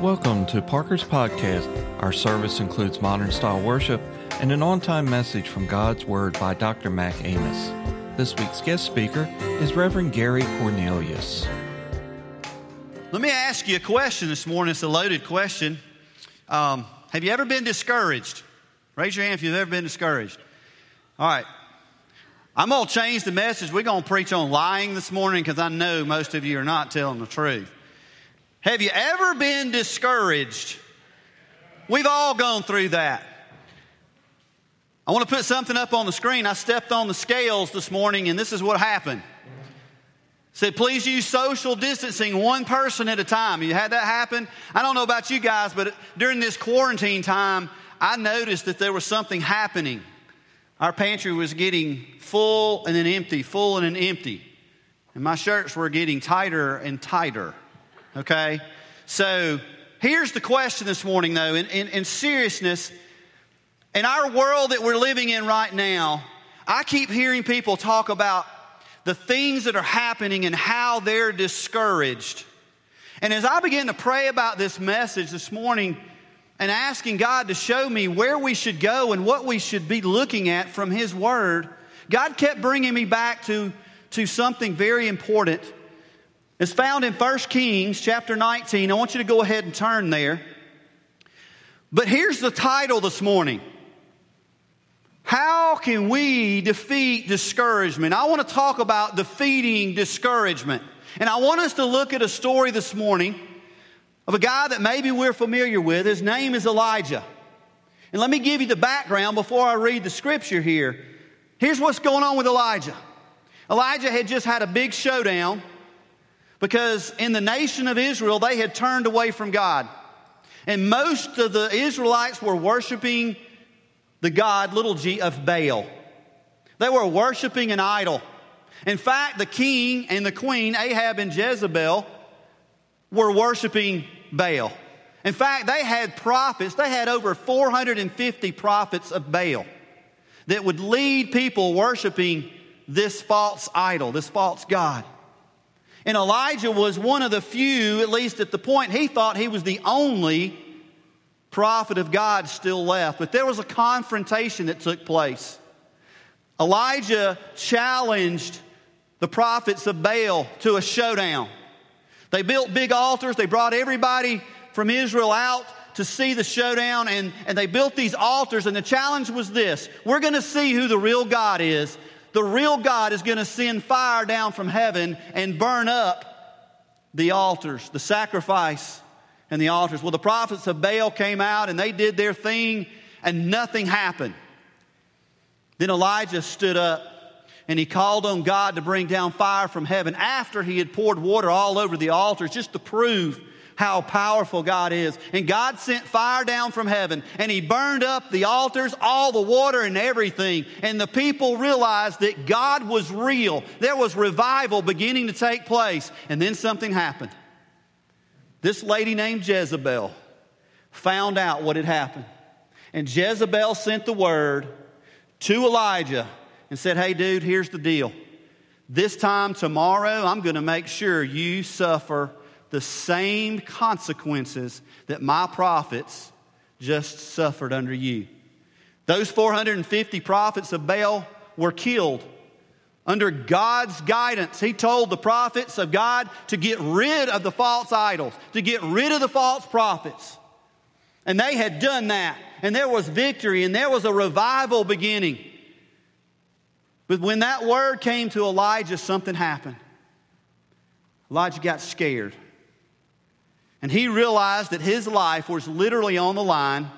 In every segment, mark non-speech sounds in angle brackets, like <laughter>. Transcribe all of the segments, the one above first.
Welcome to Parker's Podcast. Our service includes modern style worship and an on time message from God's Word by Dr. Mac Amos. This week's guest speaker is Reverend Gary Cornelius. Let me ask you a question this morning. It's a loaded question. Um, have you ever been discouraged? Raise your hand if you've ever been discouraged. All right. I'm going to change the message. We're going to preach on lying this morning because I know most of you are not telling the truth. Have you ever been discouraged? We've all gone through that. I want to put something up on the screen. I stepped on the scales this morning, and this is what happened. It said, please use social distancing one person at a time. You had that happen? I don't know about you guys, but during this quarantine time, I noticed that there was something happening. Our pantry was getting full and then empty, full and then empty. And my shirts were getting tighter and tighter. Okay? So here's the question this morning, though. In, in, in seriousness, in our world that we're living in right now, I keep hearing people talk about the things that are happening and how they're discouraged. And as I began to pray about this message this morning and asking God to show me where we should go and what we should be looking at from His Word, God kept bringing me back to, to something very important it's found in 1 Kings chapter 19. I want you to go ahead and turn there. But here's the title this morning How can we defeat discouragement? I want to talk about defeating discouragement. And I want us to look at a story this morning of a guy that maybe we're familiar with. His name is Elijah. And let me give you the background before I read the scripture here. Here's what's going on with Elijah Elijah had just had a big showdown because in the nation of Israel, they had turned away from God. And most of the Israelites were worshiping the God, little g, of Baal. They were worshiping an idol. In fact, the king and the queen, Ahab and Jezebel, were worshiping Baal. In fact, they had prophets, they had over 450 prophets of Baal that would lead people worshiping this false idol, this false God. And Elijah was one of the few, at least at the point he thought he was the only prophet of God still left. But there was a confrontation that took place. Elijah challenged the prophets of Baal to a showdown. They built big altars, they brought everybody from Israel out to see the showdown, and, and they built these altars. And the challenge was this we're going to see who the real God is, the real God is going to send fire down from heaven and burn up the altars, the sacrifice and the altars. Well, the prophets of Baal came out and they did their thing and nothing happened. Then Elijah stood up and he called on God to bring down fire from heaven after he had poured water all over the altars just to prove how powerful God is. And God sent fire down from heaven and He burned up the altars, all the water and everything. And the people realized that God was real. There was revival beginning to take place. And then something happened. This lady named Jezebel found out what had happened. And Jezebel sent the word to Elijah and said, Hey, dude, here's the deal. This time tomorrow, I'm going to make sure you suffer the same consequences that my prophets just suffered under you. Those 450 prophets of Baal were killed. Under God's guidance, He told the prophets of God to get rid of the false idols, to get rid of the false prophets. And they had done that. And there was victory and there was a revival beginning. But when that word came to Elijah, something happened. Elijah got scared. And he realized that his life was literally on the line,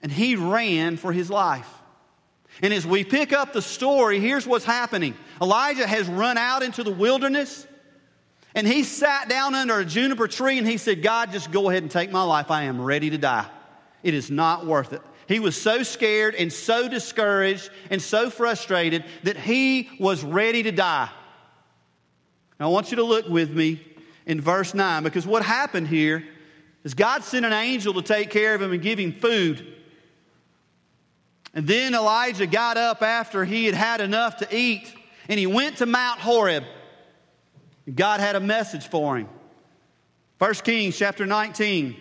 and he ran for his life. And as we pick up the story, here's what's happening Elijah has run out into the wilderness, and he sat down under a juniper tree and he said, God, just go ahead and take my life. I am ready to die. It is not worth it. He was so scared and so discouraged and so frustrated that he was ready to die. Now, I want you to look with me in verse 9 because what happened here is God sent an angel to take care of him and give him food. And then Elijah got up after he had had enough to eat and he went to Mount Horeb. God had a message for him. 1 Kings chapter 19,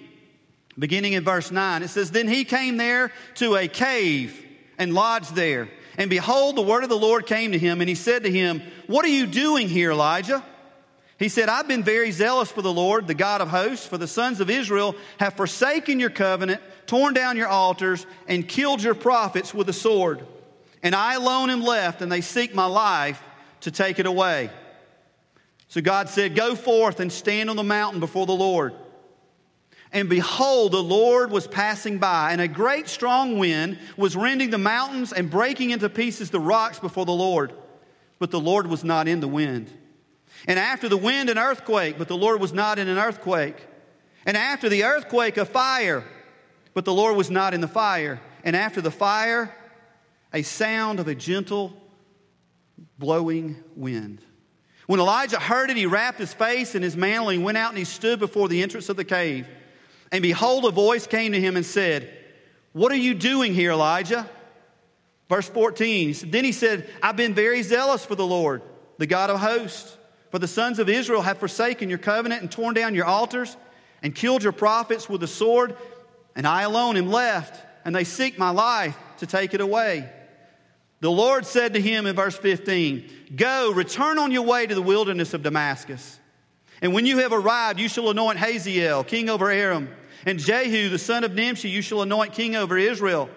beginning in verse 9, it says, Then he came there to a cave and lodged there. And behold, the word of the Lord came to him, and he said to him, What are you doing here, Elijah? He said, I've been very zealous for the Lord, the God of hosts, for the sons of Israel have forsaken your covenant, torn down your altars, and killed your prophets with a sword. And I alone am left, and they seek my life to take it away. So God said, Go forth and stand on the mountain before the Lord. And behold, the Lord was passing by, and a great strong wind was rending the mountains and breaking into pieces the rocks before the Lord. But the Lord was not in the wind. And after the wind, an earthquake, but the Lord was not in an earthquake. And after the earthquake, a fire, but the Lord was not in the fire. And after the fire, a sound of a gentle blowing wind. When Elijah heard it, he wrapped his face in his mantle and went out and he stood before the entrance of the cave. And behold, a voice came to him and said, What are you doing here, Elijah? Verse 14. Then he said, I've been very zealous for the Lord, the God of hosts. For the sons of Israel have forsaken your covenant and torn down your altars and killed your prophets with the sword, and I alone am left, and they seek my life to take it away. The Lord said to him in verse 15, Go, return on your way to the wilderness of Damascus. And when you have arrived, you shall anoint Hazael, king over Aram, and Jehu, the son of Nimshi, you shall anoint king over Israel.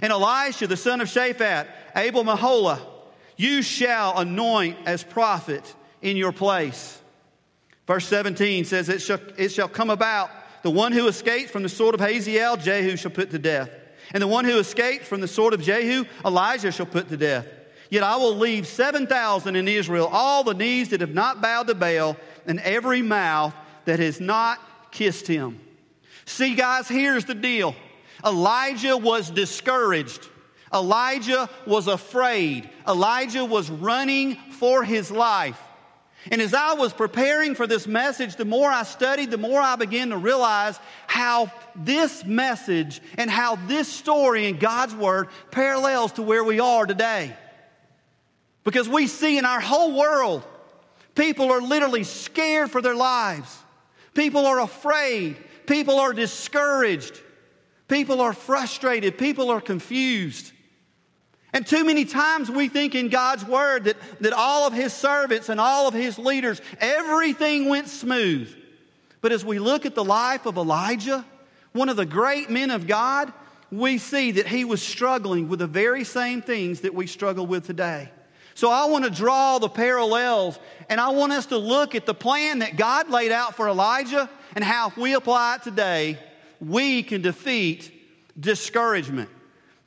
And Elisha, the son of Shaphat, Abel Meholah, you shall anoint as prophet in your place. Verse 17 says, it shall, it shall come about, the one who escapes from the sword of Hazael, Jehu shall put to death. And the one who escapes from the sword of Jehu, Elijah shall put to death. Yet I will leave 7,000 in Israel, all the knees that have not bowed to Baal, and every mouth that has not kissed him. See, guys, here's the deal Elijah was discouraged. Elijah was afraid. Elijah was running for his life. And as I was preparing for this message, the more I studied, the more I began to realize how this message and how this story in God's Word parallels to where we are today. Because we see in our whole world, people are literally scared for their lives. People are afraid. People are discouraged. People are frustrated. People are confused. And too many times we think in God's word that, that all of his servants and all of his leaders, everything went smooth. But as we look at the life of Elijah, one of the great men of God, we see that he was struggling with the very same things that we struggle with today. So I want to draw the parallels and I want us to look at the plan that God laid out for Elijah and how if we apply it today, we can defeat discouragement.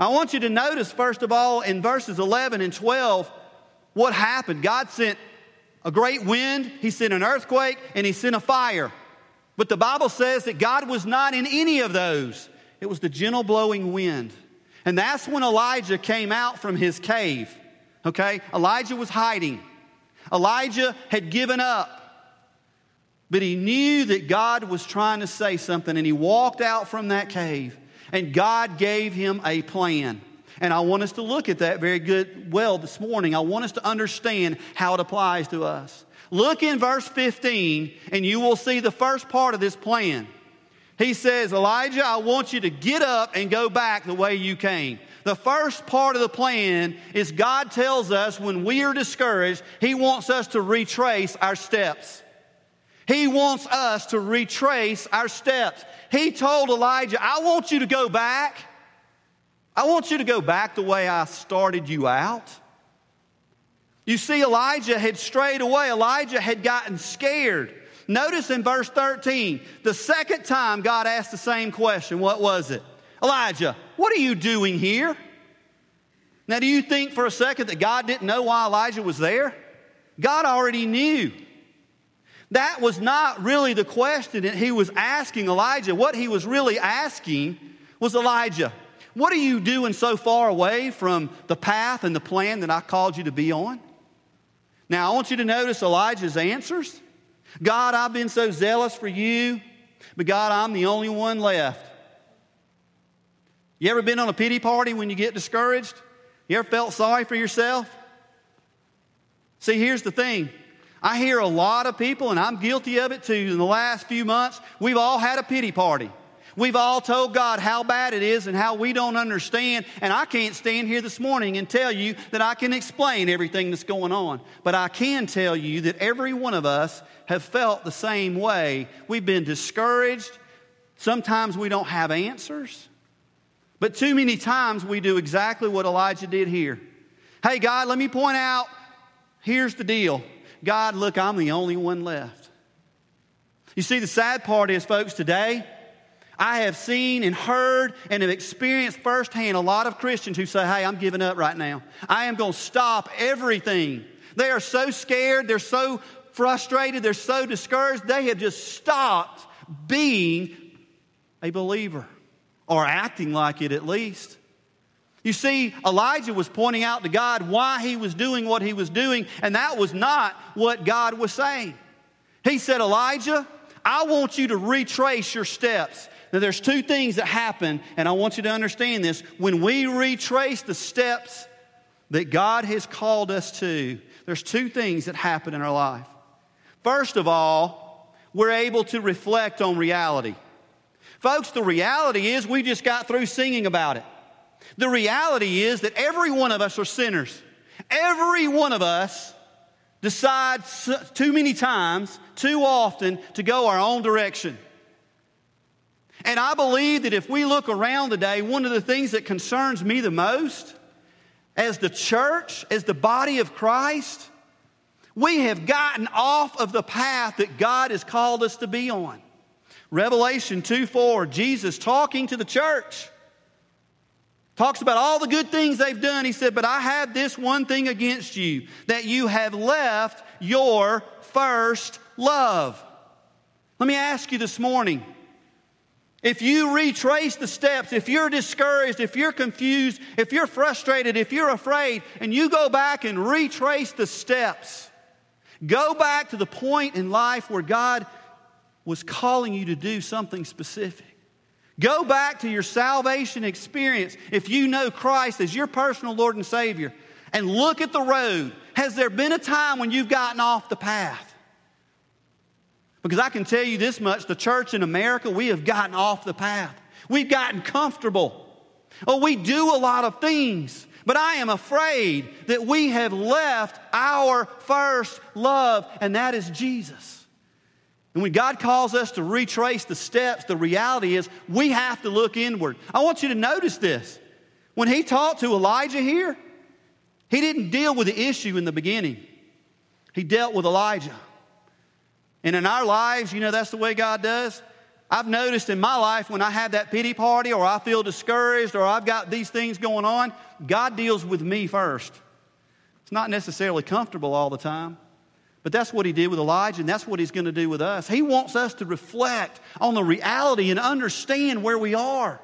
I want you to notice, first of all, in verses 11 and 12, what happened. God sent a great wind, He sent an earthquake, and He sent a fire. But the Bible says that God was not in any of those, it was the gentle blowing wind. And that's when Elijah came out from his cave. Okay? Elijah was hiding. Elijah had given up. But he knew that God was trying to say something, and he walked out from that cave. And God gave him a plan. And I want us to look at that very good well this morning. I want us to understand how it applies to us. Look in verse 15 and you will see the first part of this plan. He says, Elijah, I want you to get up and go back the way you came. The first part of the plan is God tells us when we are discouraged, He wants us to retrace our steps. He wants us to retrace our steps. He told Elijah, I want you to go back. I want you to go back the way I started you out. You see, Elijah had strayed away. Elijah had gotten scared. Notice in verse 13, the second time God asked the same question. What was it? Elijah, what are you doing here? Now, do you think for a second that God didn't know why Elijah was there? God already knew. That was not really the question that he was asking Elijah. What he was really asking was Elijah, what are you doing so far away from the path and the plan that I called you to be on? Now, I want you to notice Elijah's answers. God, I've been so zealous for you, but God, I'm the only one left. You ever been on a pity party when you get discouraged? You ever felt sorry for yourself? See, here's the thing I hear a lot of people, and I'm guilty of it too, in the last few months, we've all had a pity party. We've all told God how bad it is and how we don't understand. And I can't stand here this morning and tell you that I can explain everything that's going on. But I can tell you that every one of us have felt the same way. We've been discouraged. Sometimes we don't have answers. But too many times we do exactly what Elijah did here. Hey, God, let me point out here's the deal. God, look, I'm the only one left. You see, the sad part is, folks, today, I have seen and heard and have experienced firsthand a lot of Christians who say, Hey, I'm giving up right now. I am going to stop everything. They are so scared, they're so frustrated, they're so discouraged, they have just stopped being a believer or acting like it at least. You see, Elijah was pointing out to God why he was doing what he was doing, and that was not what God was saying. He said, Elijah, I want you to retrace your steps. Now, there's two things that happen, and I want you to understand this. When we retrace the steps that God has called us to, there's two things that happen in our life. First of all, we're able to reflect on reality. Folks, the reality is we just got through singing about it. The reality is that every one of us are sinners. Every one of us decides too many times, too often, to go our own direction. And I believe that if we look around today, one of the things that concerns me the most as the church, as the body of Christ, we have gotten off of the path that God has called us to be on. Revelation 2 4, Jesus talking to the church talks about all the good things they've done. He said, But I have this one thing against you, that you have left your first love. Let me ask you this morning if you retrace the steps, if you're discouraged, if you're confused, if you're frustrated, if you're afraid, and you go back and retrace the steps, go back to the point in life where God was calling you to do something specific. Go back to your salvation experience if you know Christ as your personal Lord and Savior and look at the road. Has there been a time when you've gotten off the path? Because I can tell you this much the church in America, we have gotten off the path. We've gotten comfortable. Oh, we do a lot of things, but I am afraid that we have left our first love, and that is Jesus. And when God calls us to retrace the steps, the reality is we have to look inward. I want you to notice this. When he talked to Elijah here, he didn't deal with the issue in the beginning, he dealt with Elijah. And in our lives, you know, that's the way God does. I've noticed in my life when I have that pity party or I feel discouraged or I've got these things going on, God deals with me first. It's not necessarily comfortable all the time, but that's what He did with Elijah and that's what He's going to do with us. He wants us to reflect on the reality and understand where we are.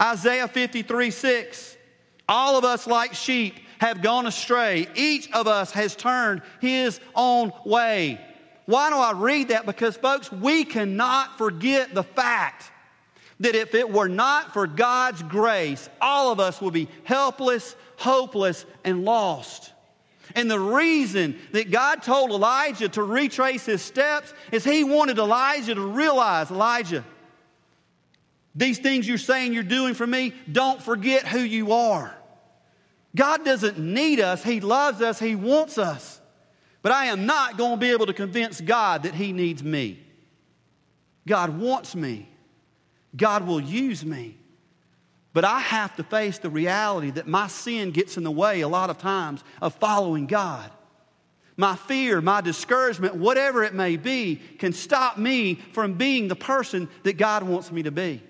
Isaiah 53 6. All of us, like sheep, have gone astray. Each of us has turned his own way. Why do I read that? Because, folks, we cannot forget the fact that if it were not for God's grace, all of us would be helpless, hopeless, and lost. And the reason that God told Elijah to retrace his steps is he wanted Elijah to realize, Elijah, these things you're saying you're doing for me, don't forget who you are. God doesn't need us, He loves us, He wants us. But I am not going to be able to convince God that He needs me. God wants me. God will use me. But I have to face the reality that my sin gets in the way a lot of times of following God. My fear, my discouragement, whatever it may be, can stop me from being the person that God wants me to be.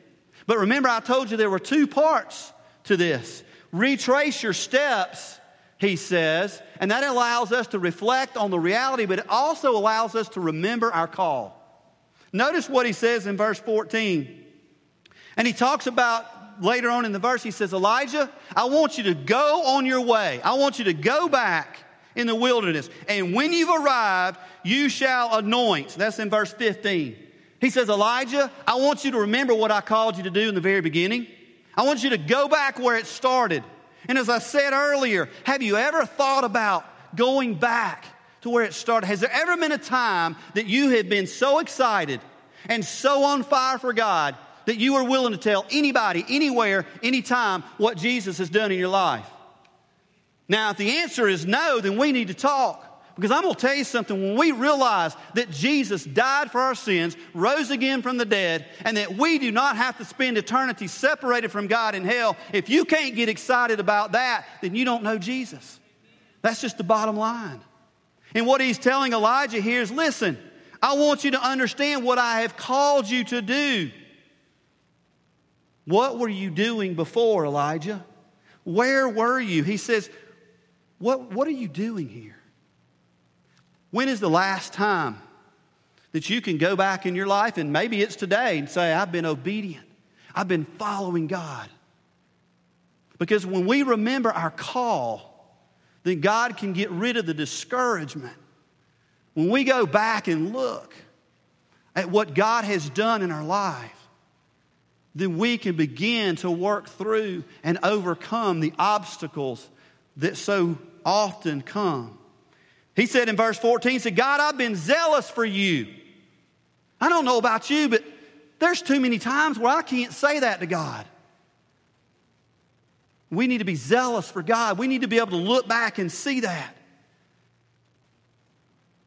But remember, I told you there were two parts to this. Retrace your steps he says, and that allows us to reflect on the reality, but it also allows us to remember our call. Notice what he says in verse 14. And he talks about later on in the verse, he says, Elijah, I want you to go on your way. I want you to go back in the wilderness. And when you've arrived, you shall anoint. That's in verse 15. He says, Elijah, I want you to remember what I called you to do in the very beginning. I want you to go back where it started. And as I said earlier, have you ever thought about going back to where it started? Has there ever been a time that you have been so excited and so on fire for God that you are willing to tell anybody, anywhere, anytime what Jesus has done in your life? Now, if the answer is no, then we need to talk. Because I'm going to tell you something. When we realize that Jesus died for our sins, rose again from the dead, and that we do not have to spend eternity separated from God in hell, if you can't get excited about that, then you don't know Jesus. That's just the bottom line. And what he's telling Elijah here is listen, I want you to understand what I have called you to do. What were you doing before, Elijah? Where were you? He says, What, what are you doing here? When is the last time that you can go back in your life, and maybe it's today, and say, I've been obedient, I've been following God? Because when we remember our call, then God can get rid of the discouragement. When we go back and look at what God has done in our life, then we can begin to work through and overcome the obstacles that so often come. He said in verse 14, he said, God, I've been zealous for you. I don't know about you, but there's too many times where I can't say that to God. We need to be zealous for God. We need to be able to look back and see that.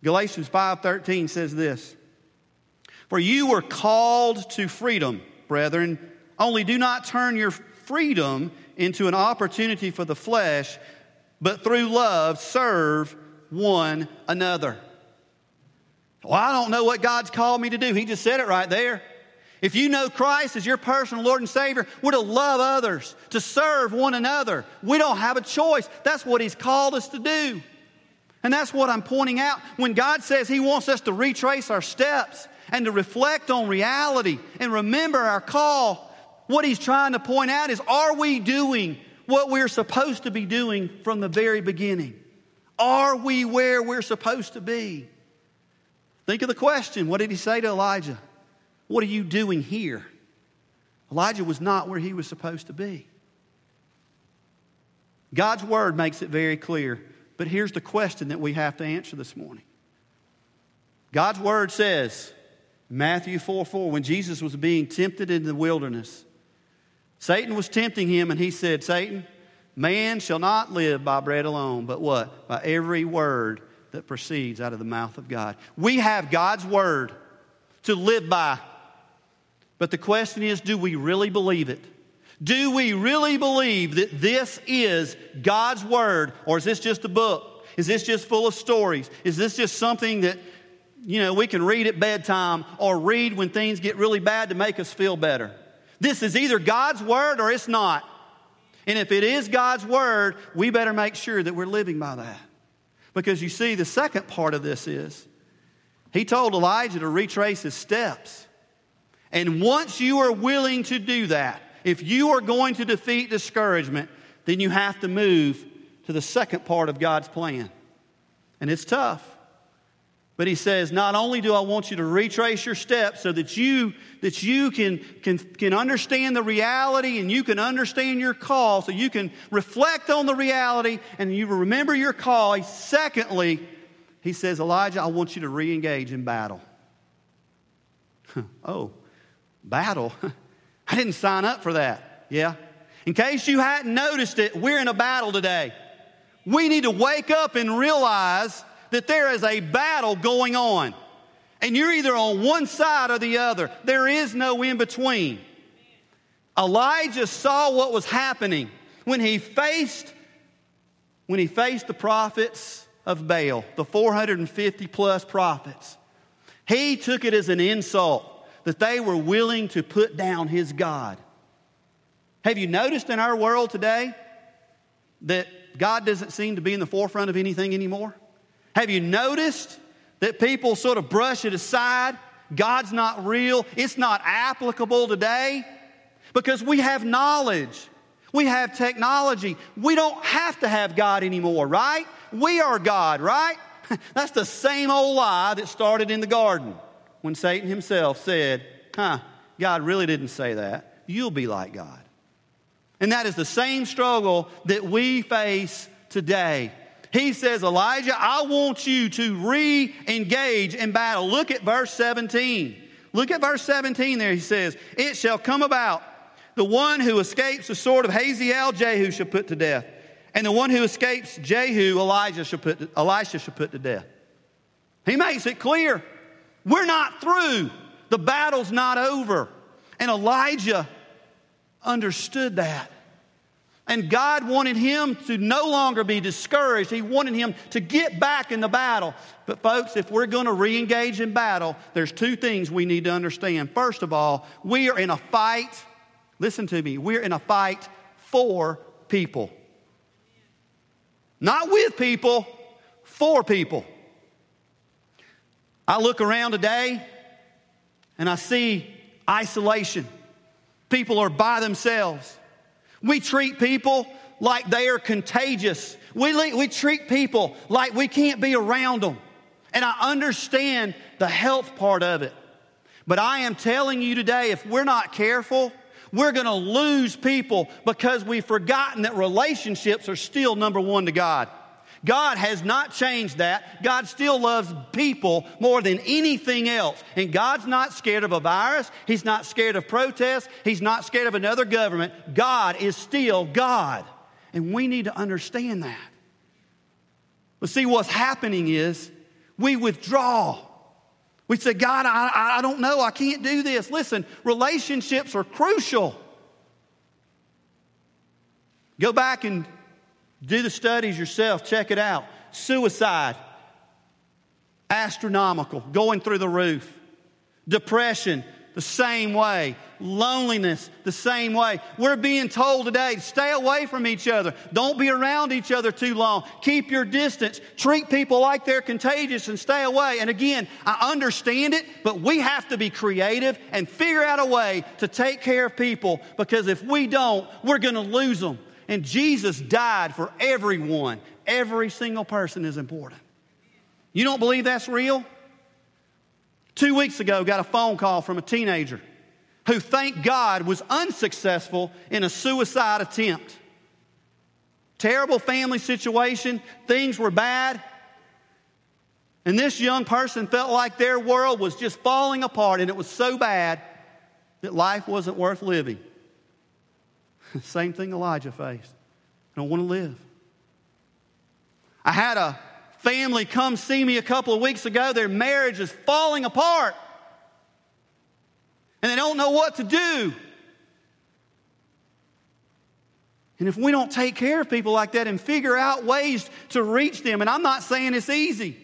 Galatians 5:13 says this: For you were called to freedom, brethren, only do not turn your freedom into an opportunity for the flesh, but through love serve one another. Well, I don't know what God's called me to do. He just said it right there. If you know Christ as your personal Lord and Savior, we're to love others, to serve one another. We don't have a choice. That's what He's called us to do. And that's what I'm pointing out. When God says He wants us to retrace our steps and to reflect on reality and remember our call, what He's trying to point out is are we doing what we're supposed to be doing from the very beginning? Are we where we're supposed to be? Think of the question what did he say to Elijah? What are you doing here? Elijah was not where he was supposed to be. God's word makes it very clear, but here's the question that we have to answer this morning. God's word says, Matthew 4 4, when Jesus was being tempted in the wilderness, Satan was tempting him, and he said, Satan, Man shall not live by bread alone, but what? By every word that proceeds out of the mouth of God. We have God's word to live by. But the question is do we really believe it? Do we really believe that this is God's word, or is this just a book? Is this just full of stories? Is this just something that, you know, we can read at bedtime or read when things get really bad to make us feel better? This is either God's word or it's not. And if it is God's word, we better make sure that we're living by that. Because you see, the second part of this is he told Elijah to retrace his steps. And once you are willing to do that, if you are going to defeat discouragement, then you have to move to the second part of God's plan. And it's tough. But he says, not only do I want you to retrace your steps so that you, that you can, can, can understand the reality and you can understand your call, so you can reflect on the reality and you remember your call. Secondly, he says, Elijah, I want you to re engage in battle. oh, battle? <laughs> I didn't sign up for that. Yeah. In case you hadn't noticed it, we're in a battle today. We need to wake up and realize that there is a battle going on. And you're either on one side or the other. There is no in between. Elijah saw what was happening when he faced when he faced the prophets of Baal, the 450 plus prophets. He took it as an insult that they were willing to put down his God. Have you noticed in our world today that God doesn't seem to be in the forefront of anything anymore? Have you noticed that people sort of brush it aside? God's not real. It's not applicable today because we have knowledge. We have technology. We don't have to have God anymore, right? We are God, right? <laughs> That's the same old lie that started in the garden when Satan himself said, huh, God really didn't say that. You'll be like God. And that is the same struggle that we face today. He says, Elijah, I want you to re engage in battle. Look at verse 17. Look at verse 17 there. He says, It shall come about the one who escapes the sword of Hazael, Jehu shall put to death. And the one who escapes Jehu, Elijah shall put to, Elisha shall put to death. He makes it clear we're not through. The battle's not over. And Elijah understood that. And God wanted him to no longer be discouraged. He wanted him to get back in the battle. But, folks, if we're going to re engage in battle, there's two things we need to understand. First of all, we are in a fight. Listen to me. We're in a fight for people. Not with people, for people. I look around today and I see isolation. People are by themselves. We treat people like they are contagious. We, we treat people like we can't be around them. And I understand the health part of it. But I am telling you today, if we're not careful, we're going to lose people because we've forgotten that relationships are still number one to God. God has not changed that. God still loves people more than anything else. And God's not scared of a virus. He's not scared of protests. He's not scared of another government. God is still God. And we need to understand that. But see, what's happening is we withdraw. We say, God, I, I don't know. I can't do this. Listen, relationships are crucial. Go back and do the studies yourself, check it out. Suicide, astronomical, going through the roof. Depression, the same way. Loneliness, the same way. We're being told today stay away from each other. Don't be around each other too long. Keep your distance. Treat people like they're contagious and stay away. And again, I understand it, but we have to be creative and figure out a way to take care of people because if we don't, we're going to lose them. And Jesus died for everyone. Every single person is important. You don't believe that's real? Two weeks ago, got a phone call from a teenager who, thank God, was unsuccessful in a suicide attempt. Terrible family situation, things were bad. And this young person felt like their world was just falling apart, and it was so bad that life wasn't worth living. <laughs> Same thing Elijah faced. I don't want to live. I had a family come see me a couple of weeks ago. Their marriage is falling apart. And they don't know what to do. And if we don't take care of people like that and figure out ways to reach them, and I'm not saying it's easy.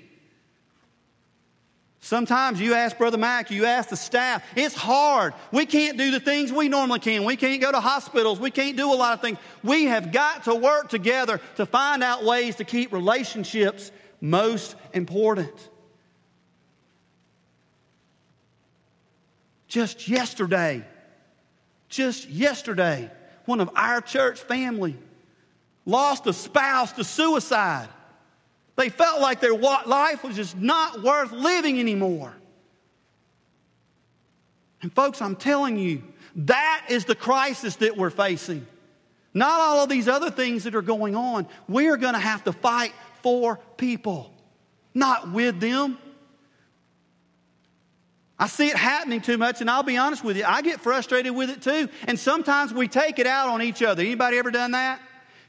Sometimes you ask Brother Mac, you ask the staff, it's hard. We can't do the things we normally can. We can't go to hospitals. We can't do a lot of things. We have got to work together to find out ways to keep relationships most important. Just yesterday, just yesterday, one of our church family lost a spouse to suicide. They felt like their life was just not worth living anymore. And, folks, I'm telling you, that is the crisis that we're facing. Not all of these other things that are going on. We are going to have to fight for people, not with them. I see it happening too much, and I'll be honest with you, I get frustrated with it too. And sometimes we take it out on each other. Anybody ever done that?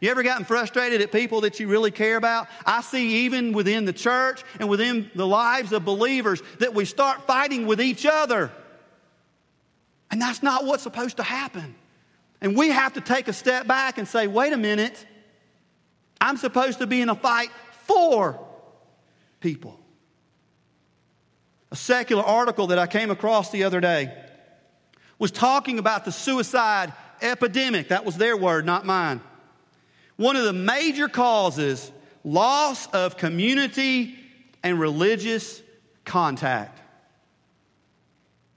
You ever gotten frustrated at people that you really care about? I see even within the church and within the lives of believers that we start fighting with each other. And that's not what's supposed to happen. And we have to take a step back and say, wait a minute, I'm supposed to be in a fight for people. A secular article that I came across the other day was talking about the suicide epidemic. That was their word, not mine. One of the major causes loss of community and religious contact.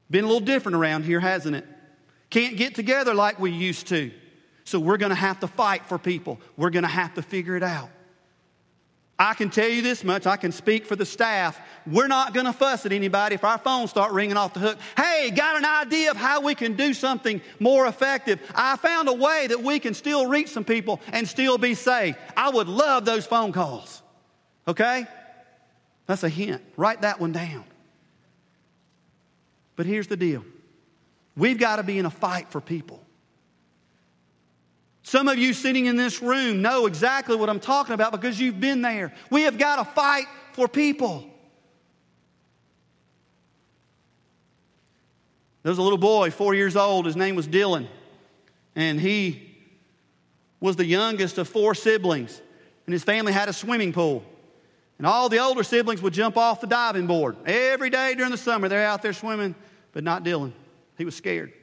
Been a little different around here, hasn't it? Can't get together like we used to. So we're going to have to fight for people. We're going to have to figure it out. I can tell you this much, I can speak for the staff. We're not going to fuss at anybody if our phones start ringing off the hook. Hey, got an idea of how we can do something more effective. I found a way that we can still reach some people and still be safe. I would love those phone calls. Okay? That's a hint. Write that one down. But here's the deal we've got to be in a fight for people. Some of you sitting in this room know exactly what I'm talking about because you've been there. We have got to fight for people. There was a little boy, four years old. His name was Dylan. And he was the youngest of four siblings. And his family had a swimming pool. And all the older siblings would jump off the diving board. Every day during the summer, they're out there swimming, but not Dylan. He was scared.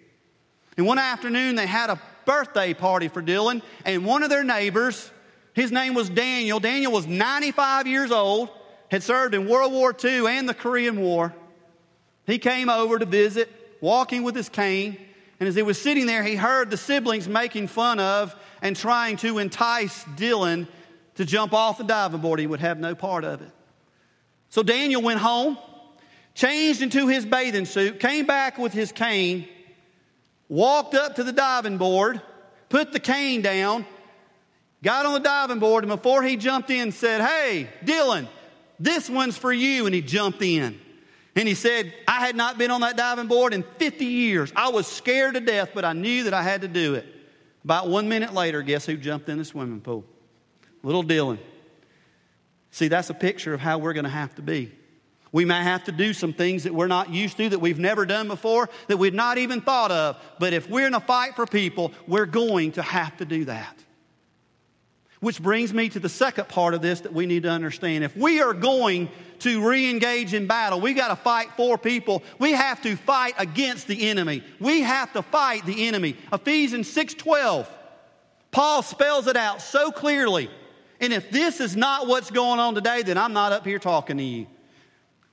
And one afternoon, they had a birthday party for Dylan, and one of their neighbors, his name was Daniel. Daniel was 95 years old, had served in World War II and the Korean War. He came over to visit, walking with his cane, and as he was sitting there, he heard the siblings making fun of and trying to entice Dylan to jump off the diving board. He would have no part of it. So Daniel went home, changed into his bathing suit, came back with his cane, walked up to the diving board, put the cane down, got on the diving board, and before he jumped in, said, Hey, Dylan, this one's for you. And he jumped in. And he said, I had not been on that diving board in 50 years. I was scared to death, but I knew that I had to do it. About one minute later, guess who jumped in the swimming pool? Little Dylan. See, that's a picture of how we're going to have to be. We may have to do some things that we're not used to, that we've never done before, that we've not even thought of. But if we're in a fight for people, we're going to have to do that. Which brings me to the second part of this that we need to understand. If we are going to re engage in battle, we got to fight for people. We have to fight against the enemy. We have to fight the enemy. Ephesians 6 12. Paul spells it out so clearly. And if this is not what's going on today, then I'm not up here talking to you.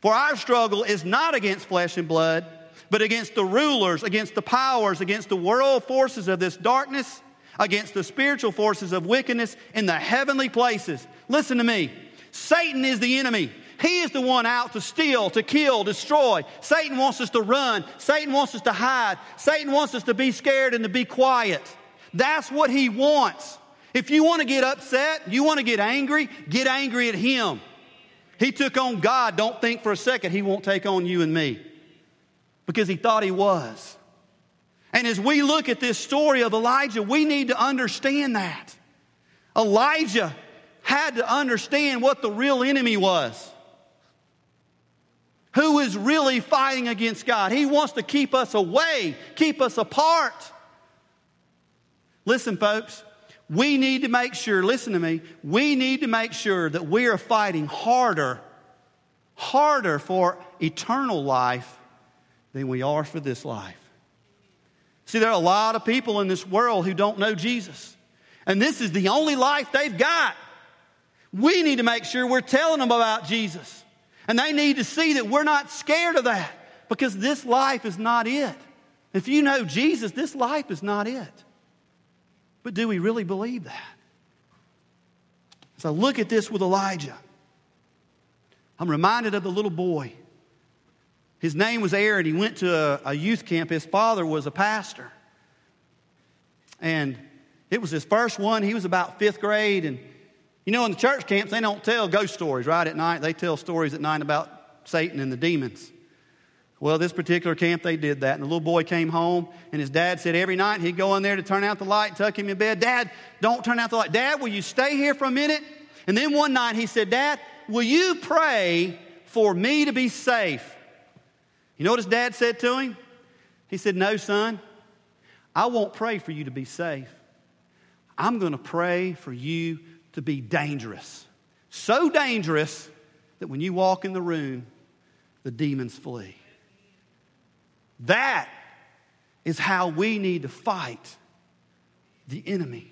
For our struggle is not against flesh and blood, but against the rulers, against the powers, against the world forces of this darkness, against the spiritual forces of wickedness in the heavenly places. Listen to me. Satan is the enemy. He is the one out to steal, to kill, destroy. Satan wants us to run. Satan wants us to hide. Satan wants us to be scared and to be quiet. That's what he wants. If you want to get upset, you want to get angry, get angry at him. He took on God. Don't think for a second he won't take on you and me because he thought he was. And as we look at this story of Elijah, we need to understand that. Elijah had to understand what the real enemy was. Who is really fighting against God? He wants to keep us away, keep us apart. Listen, folks, we need to make sure, listen to me, we need to make sure that we are fighting harder, harder for eternal life than we are for this life. See, there are a lot of people in this world who don't know Jesus, and this is the only life they've got. We need to make sure we're telling them about Jesus, and they need to see that we're not scared of that because this life is not it. If you know Jesus, this life is not it. But do we really believe that? As I look at this with Elijah, I'm reminded of the little boy. His name was Aaron. He went to a, a youth camp. His father was a pastor. And it was his first one. He was about fifth grade. And you know, in the church camps, they don't tell ghost stories, right? At night, they tell stories at night about Satan and the demons. Well, this particular camp, they did that. And the little boy came home, and his dad said every night he'd go in there to turn out the light, tuck him in bed. Dad, don't turn out the light. Dad, will you stay here for a minute? And then one night he said, Dad, will you pray for me to be safe? You know what his dad said to him? He said, No, son, I won't pray for you to be safe. I'm going to pray for you to be dangerous. So dangerous that when you walk in the room, the demons flee. That is how we need to fight the enemy.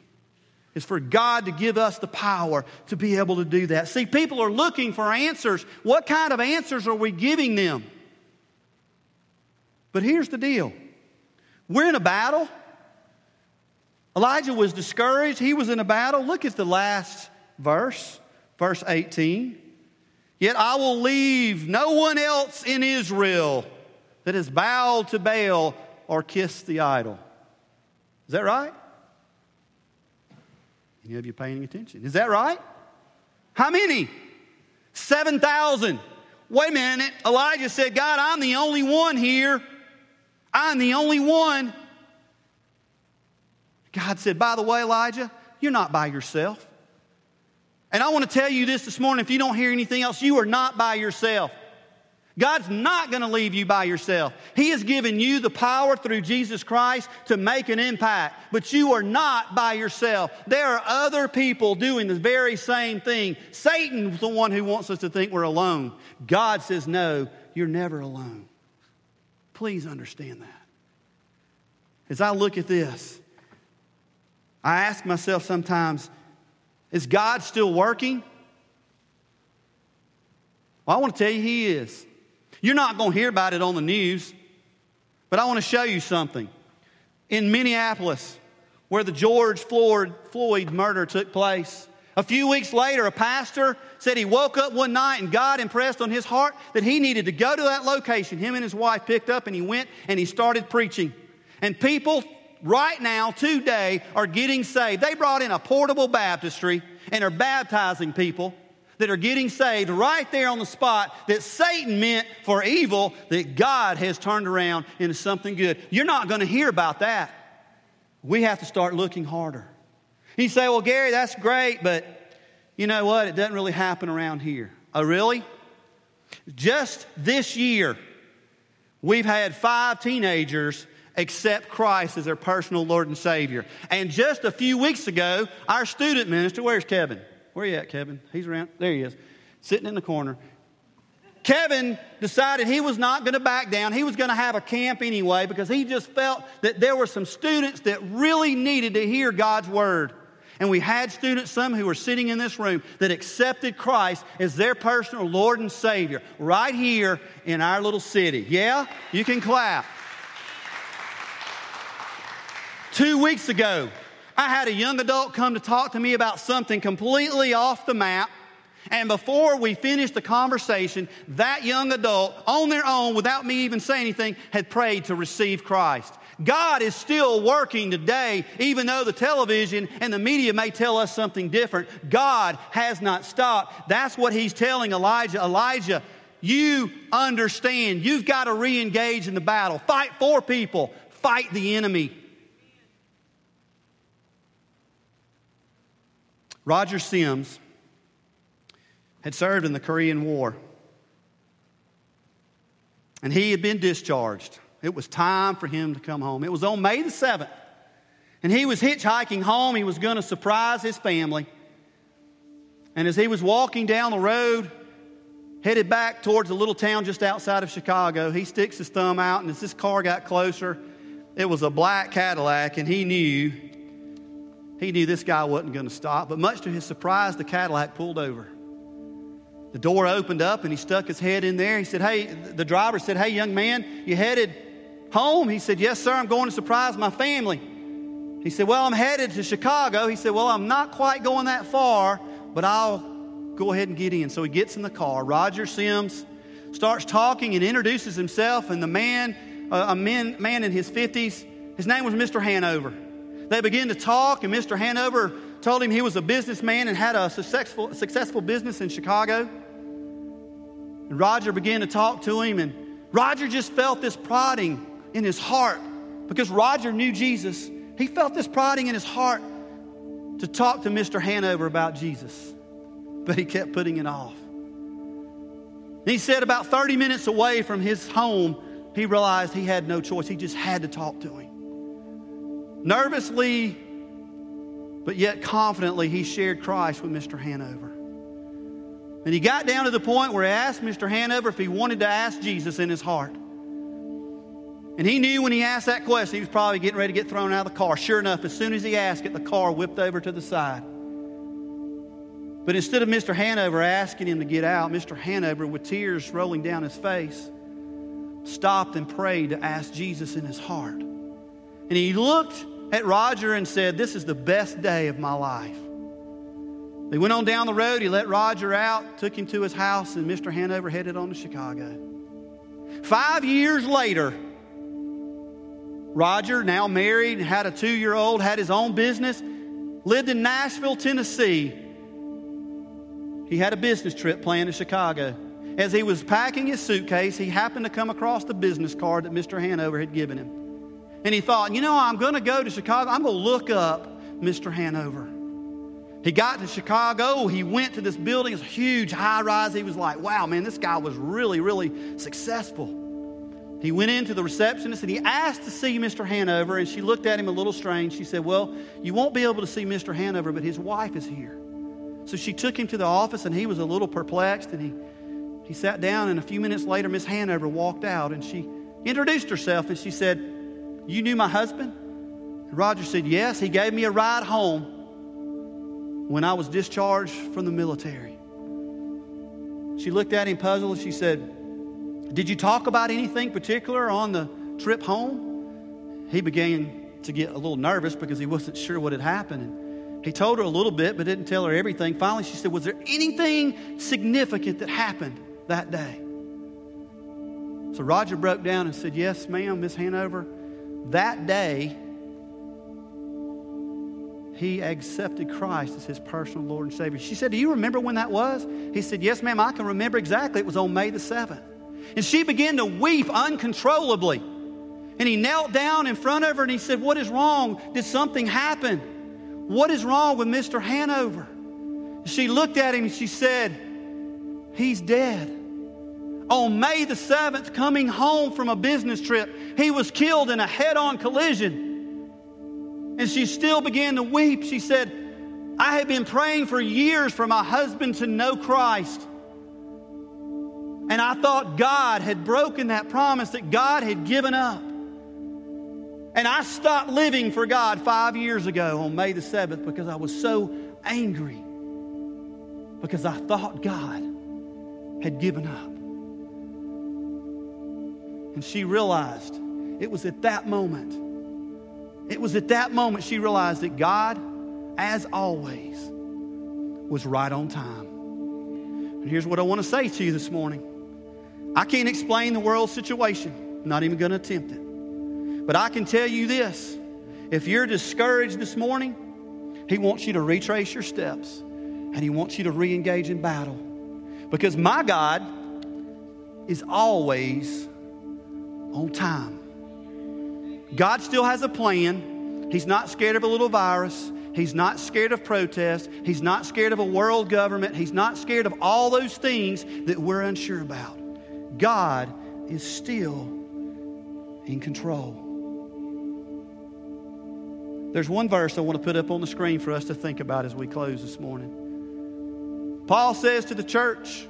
Is for God to give us the power to be able to do that. See, people are looking for answers. What kind of answers are we giving them? But here's the deal we're in a battle. Elijah was discouraged. He was in a battle. Look at the last verse, verse 18. Yet I will leave no one else in Israel that has bowed to Baal or kissed the idol. Is that right? Any of you paying attention? Is that right? How many? 7,000. Wait a minute. Elijah said, God, I'm the only one here. I'm the only one. God said, By the way, Elijah, you're not by yourself. And I want to tell you this this morning if you don't hear anything else, you are not by yourself. God's not going to leave you by yourself. He has given you the power through Jesus Christ to make an impact, but you are not by yourself. There are other people doing the very same thing. Satan's the one who wants us to think we're alone. God says, no, you're never alone. Please understand that. As I look at this, I ask myself sometimes, is God still working? Well, I want to tell you, He is. You're not going to hear about it on the news, but I want to show you something. In Minneapolis, where the George Floyd, murder took place, a few weeks later, a pastor said he woke up one night and God impressed on his heart that he needed to go to that location. Him and his wife picked up and he went and he started preaching. And people right now, today, are getting saved. They brought in a portable baptistry and are baptizing people that are getting saved right there on the spot that Satan meant for evil that God has turned around into something good. You're not going to hear about that. We have to start looking harder. You say, well, Gary, that's great, but you know what? It doesn't really happen around here. Oh, really? Just this year, we've had five teenagers accept Christ as their personal Lord and Savior. And just a few weeks ago, our student minister, where's Kevin? Where are you at, Kevin? He's around. There he is, sitting in the corner. Kevin decided he was not going to back down. He was going to have a camp anyway because he just felt that there were some students that really needed to hear God's word. And we had students, some who were sitting in this room, that accepted Christ as their personal Lord and Savior right here in our little city. Yeah? You can clap. Two weeks ago, I had a young adult come to talk to me about something completely off the map. And before we finished the conversation, that young adult, on their own, without me even saying anything, had prayed to receive Christ. God is still working today, even though the television and the media may tell us something different. God has not stopped. That's what he's telling Elijah. Elijah, you understand. You've got to re engage in the battle. Fight for people, fight the enemy. Roger Sims had served in the Korean War. And he had been discharged. It was time for him to come home. It was on May the 7th. And he was hitchhiking home. He was going to surprise his family. And as he was walking down the road, headed back towards a little town just outside of Chicago, he sticks his thumb out. And as this car got closer, it was a black Cadillac. And he knew he knew this guy wasn't going to stop, but much to his surprise, the Cadillac pulled over. The door opened up and he stuck his head in there. He said, Hey, the driver said, Hey, young man, you headed home? He said, Yes, sir, I'm going to surprise my family. He said, Well, I'm headed to Chicago. He said, Well, I'm not quite going that far, but I'll go ahead and get in. So he gets in the car. Roger Sims starts talking and introduces himself, and the man, uh, a man, man in his 50s, his name was Mr. Hanover. They began to talk, and Mr. Hanover told him he was a businessman and had a successful, successful business in Chicago. And Roger began to talk to him, and Roger just felt this prodding in his heart because Roger knew Jesus. He felt this prodding in his heart to talk to Mr. Hanover about Jesus, but he kept putting it off. And he said, about 30 minutes away from his home, he realized he had no choice. He just had to talk to him. Nervously, but yet confidently, he shared Christ with Mr. Hanover. And he got down to the point where he asked Mr. Hanover if he wanted to ask Jesus in his heart. And he knew when he asked that question, he was probably getting ready to get thrown out of the car. Sure enough, as soon as he asked it, the car whipped over to the side. But instead of Mr. Hanover asking him to get out, Mr. Hanover, with tears rolling down his face, stopped and prayed to ask Jesus in his heart. And he looked at Roger and said, This is the best day of my life. They went on down the road. He let Roger out, took him to his house, and Mr. Hanover headed on to Chicago. Five years later, Roger, now married, and had a two year old, had his own business, lived in Nashville, Tennessee. He had a business trip planned to Chicago. As he was packing his suitcase, he happened to come across the business card that Mr. Hanover had given him. And he thought, you know, I'm going to go to Chicago. I'm going to look up Mr. Hanover. He got to Chicago. He went to this building. It's a huge high rise. He was like, wow, man, this guy was really, really successful. He went into the receptionist and he asked to see Mr. Hanover, and she looked at him a little strange. She said, Well, you won't be able to see Mr. Hanover, but his wife is here. So she took him to the office, and he was a little perplexed, and he, he sat down, and a few minutes later, Miss Hanover walked out, and she introduced herself, and she said, You knew my husband? And Roger said, Yes. He gave me a ride home when I was discharged from the military. She looked at him puzzled, she said, did you talk about anything particular on the trip home? He began to get a little nervous because he wasn't sure what had happened. And he told her a little bit, but didn't tell her everything. Finally, she said, Was there anything significant that happened that day? So Roger broke down and said, Yes, ma'am, Miss Hanover. That day, he accepted Christ as his personal Lord and Savior. She said, Do you remember when that was? He said, Yes, ma'am, I can remember exactly. It was on May the 7th. And she began to weep uncontrollably. And he knelt down in front of her and he said, What is wrong? Did something happen? What is wrong with Mr. Hanover? She looked at him and she said, He's dead. On May the 7th, coming home from a business trip, he was killed in a head on collision. And she still began to weep. She said, I had been praying for years for my husband to know Christ. And I thought God had broken that promise that God had given up. And I stopped living for God five years ago on May the 7th because I was so angry because I thought God had given up. And she realized it was at that moment, it was at that moment she realized that God, as always, was right on time. And here's what I want to say to you this morning I can't explain the world situation, I'm not even going to attempt it. But I can tell you this if you're discouraged this morning, He wants you to retrace your steps and He wants you to re engage in battle. Because my God is always on time. God still has a plan. He's not scared of a little virus. He's not scared of protest. He's not scared of a world government. He's not scared of all those things that we're unsure about. God is still in control. There's one verse I want to put up on the screen for us to think about as we close this morning. Paul says to the church,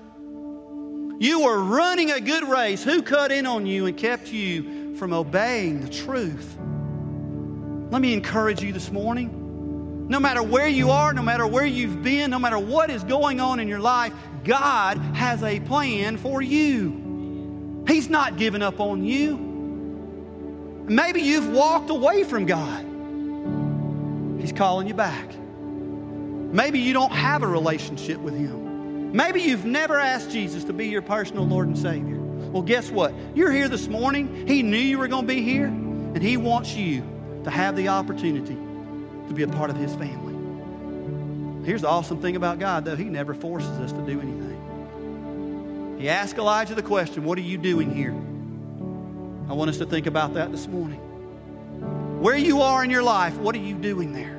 You were running a good race. Who cut in on you and kept you from obeying the truth? Let me encourage you this morning. No matter where you are, no matter where you've been, no matter what is going on in your life, God has a plan for you. He's not giving up on you. Maybe you've walked away from God. He's calling you back. Maybe you don't have a relationship with Him. Maybe you've never asked Jesus to be your personal Lord and Savior. Well, guess what? You're here this morning. He knew you were going to be here, and He wants you to have the opportunity to be a part of His family. Here's the awesome thing about God, though He never forces us to do anything. He asked Elijah the question, What are you doing here? I want us to think about that this morning. Where you are in your life, what are you doing there?